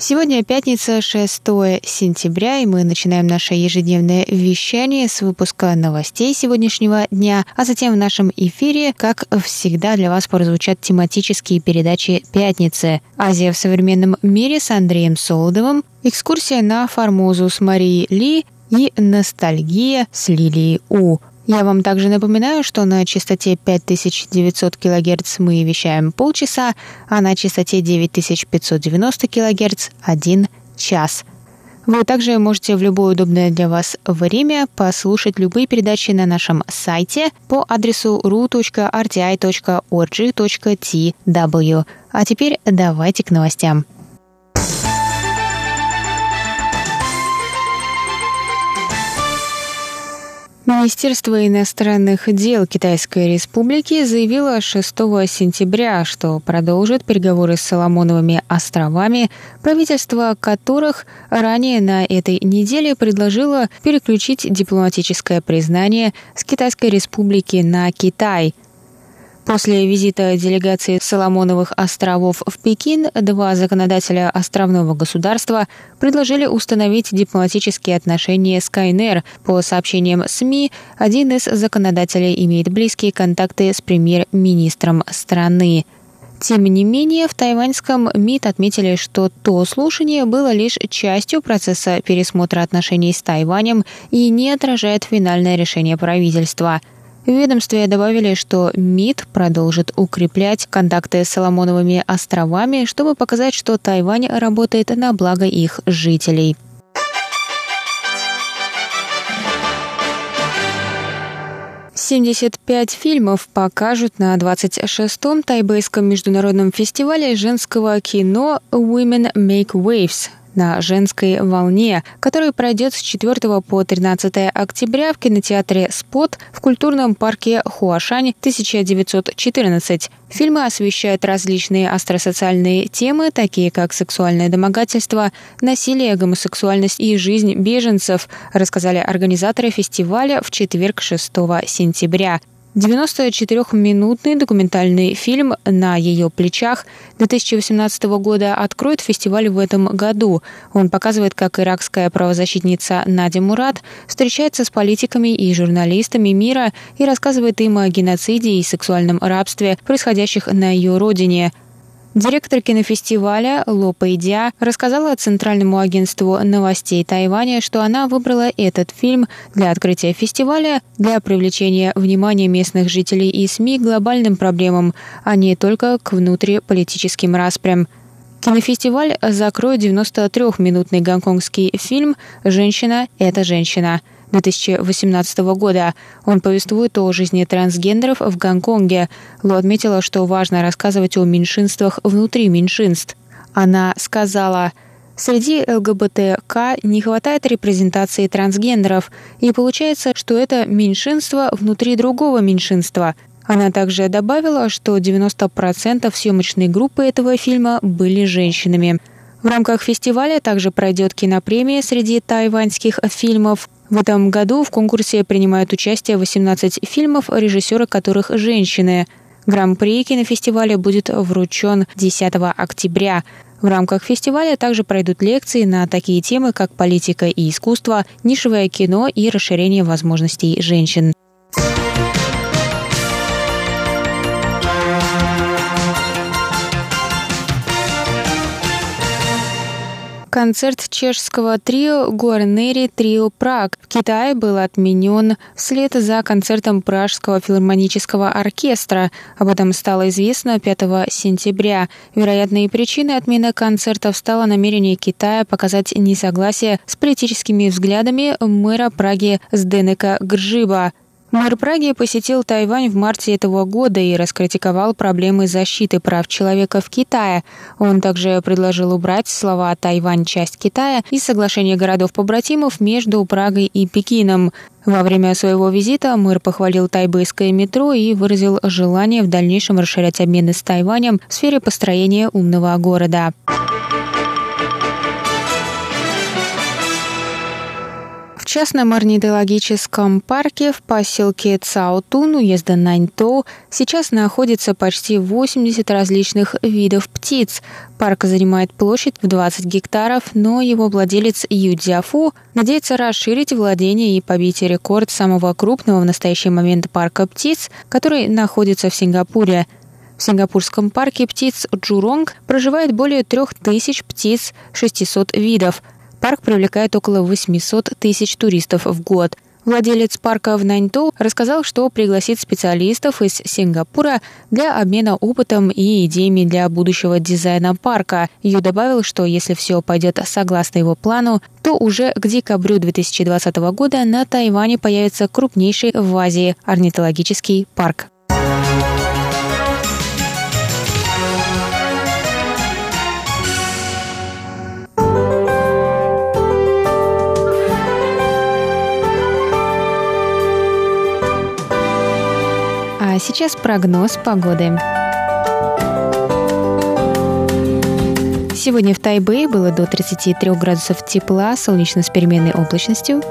Сегодня пятница, 6 сентября, и мы начинаем наше ежедневное вещание с выпуска новостей сегодняшнего дня, а затем в нашем эфире, как всегда, для вас прозвучат тематические передачи «Пятницы», «Азия в современном мире» с Андреем Солодовым, экскурсия на Формозу с Марией Ли и «Ностальгия» с Лилией У. Я вам также напоминаю, что на частоте 5900 кГц мы вещаем полчаса, а на частоте 9590 кГц – один час. Вы также можете в любое удобное для вас время послушать любые передачи на нашем сайте по адресу ru.rti.org.tw. А теперь давайте к новостям. Министерство иностранных дел Китайской Республики заявило 6 сентября, что продолжит переговоры с Соломоновыми островами, правительство которых ранее на этой неделе предложило переключить дипломатическое признание с Китайской Республики на Китай – После визита делегации Соломоновых островов в Пекин два законодателя островного государства предложили установить дипломатические отношения с КНР. По сообщениям СМИ, один из законодателей имеет близкие контакты с премьер-министром страны. Тем не менее, в тайваньском МИД отметили, что то слушание было лишь частью процесса пересмотра отношений с Тайванем и не отражает финальное решение правительства – в ведомстве добавили, что МИД продолжит укреплять контакты с Соломоновыми островами, чтобы показать, что Тайвань работает на благо их жителей. Семьдесят пять фильмов покажут на 26-м тайбэйском международном фестивале женского кино Women Make Waves на женской волне, который пройдет с 4 по 13 октября в кинотеатре «Спот» в культурном парке Хуашань 1914. Фильмы освещают различные остросоциальные темы, такие как сексуальное домогательство, насилие, гомосексуальность и жизнь беженцев, рассказали организаторы фестиваля в четверг 6 сентября. 94-минутный документальный фильм «На ее плечах» 2018 года откроет фестиваль в этом году. Он показывает, как иракская правозащитница Надя Мурат встречается с политиками и журналистами мира и рассказывает им о геноциде и сексуальном рабстве, происходящих на ее родине – Директор кинофестиваля Ло Пэйдя рассказала Центральному агентству новостей Тайваня, что она выбрала этот фильм для открытия фестиваля для привлечения внимания местных жителей и СМИ к глобальным проблемам, а не только к внутриполитическим распрям. Кинофестиваль закроет 93-минутный гонконгский фильм «Женщина – это женщина», 2018 года. Он повествует о жизни трансгендеров в Гонконге. Ло отметила, что важно рассказывать о меньшинствах внутри меньшинств. Она сказала, Среди ЛГБТК не хватает репрезентации трансгендеров, и получается, что это меньшинство внутри другого меньшинства. Она также добавила, что 90% съемочной группы этого фильма были женщинами. В рамках фестиваля также пройдет кинопремия среди тайваньских фильмов. В этом году в конкурсе принимают участие 18 фильмов, режиссеры которых женщины. Гран-при кинофестиваля будет вручен 10 октября. В рамках фестиваля также пройдут лекции на такие темы, как политика и искусство, нишевое кино и расширение возможностей женщин. Концерт чешского трио Гуарнери Трио Праг в Китае был отменен вслед за концертом Пражского филармонического оркестра. Об этом стало известно 5 сентября. Вероятной причиной отмены концертов стало намерение Китая показать несогласие с политическими взглядами мэра Праги Сденека Гржиба. Мэр Праги посетил Тайвань в марте этого года и раскритиковал проблемы защиты прав человека в Китае. Он также предложил убрать слова «Тайвань – часть Китая» из соглашения городов-побратимов между Прагой и Пекином. Во время своего визита мэр похвалил тайбэйское метро и выразил желание в дальнейшем расширять обмены с Тайванем в сфере построения умного города. Частном орнитологическом парке в поселке Цаотун уезда Наньтоу сейчас находится почти 80 различных видов птиц. Парк занимает площадь в 20 гектаров, но его владелец Ю Дзяфу надеется расширить владение и побить рекорд самого крупного в настоящий момент парка птиц, который находится в Сингапуре. В сингапурском парке птиц Джуронг проживает более 3000 птиц 600 видов – Парк привлекает около 800 тысяч туристов в год. Владелец парка в Наньтоу рассказал, что пригласит специалистов из Сингапура для обмена опытом и идеями для будущего дизайна парка. Ю добавил, что если все пойдет согласно его плану, то уже к декабрю 2020 года на Тайване появится крупнейший в Азии орнитологический парк. Сейчас прогноз погоды. Сегодня в Тайбэе было до 33 градусов тепла, солнечно с переменной облачностью.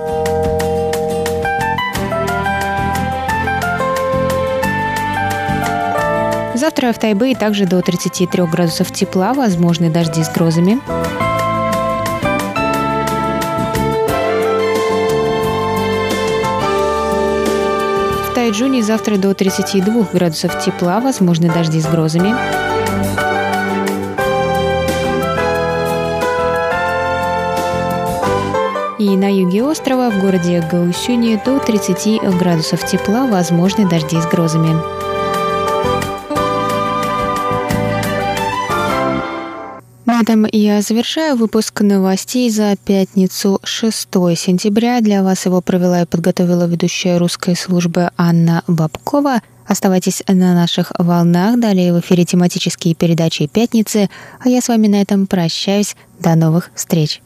Завтра в Тайбэе также до 33 градусов тепла, возможны дожди с грозами. Тайджуне завтра до 32 градусов тепла, возможны дожди с грозами. И на юге острова, в городе Гаусюни, до 30 градусов тепла, возможны дожди с грозами. этом я завершаю выпуск новостей за пятницу 6 сентября. Для вас его провела и подготовила ведущая русской службы Анна Бабкова. Оставайтесь на наших волнах. Далее в эфире тематические передачи «Пятницы». А я с вами на этом прощаюсь. До новых встреч.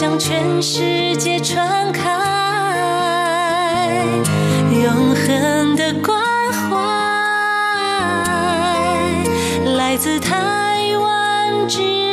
向全世界传 来自台湾之。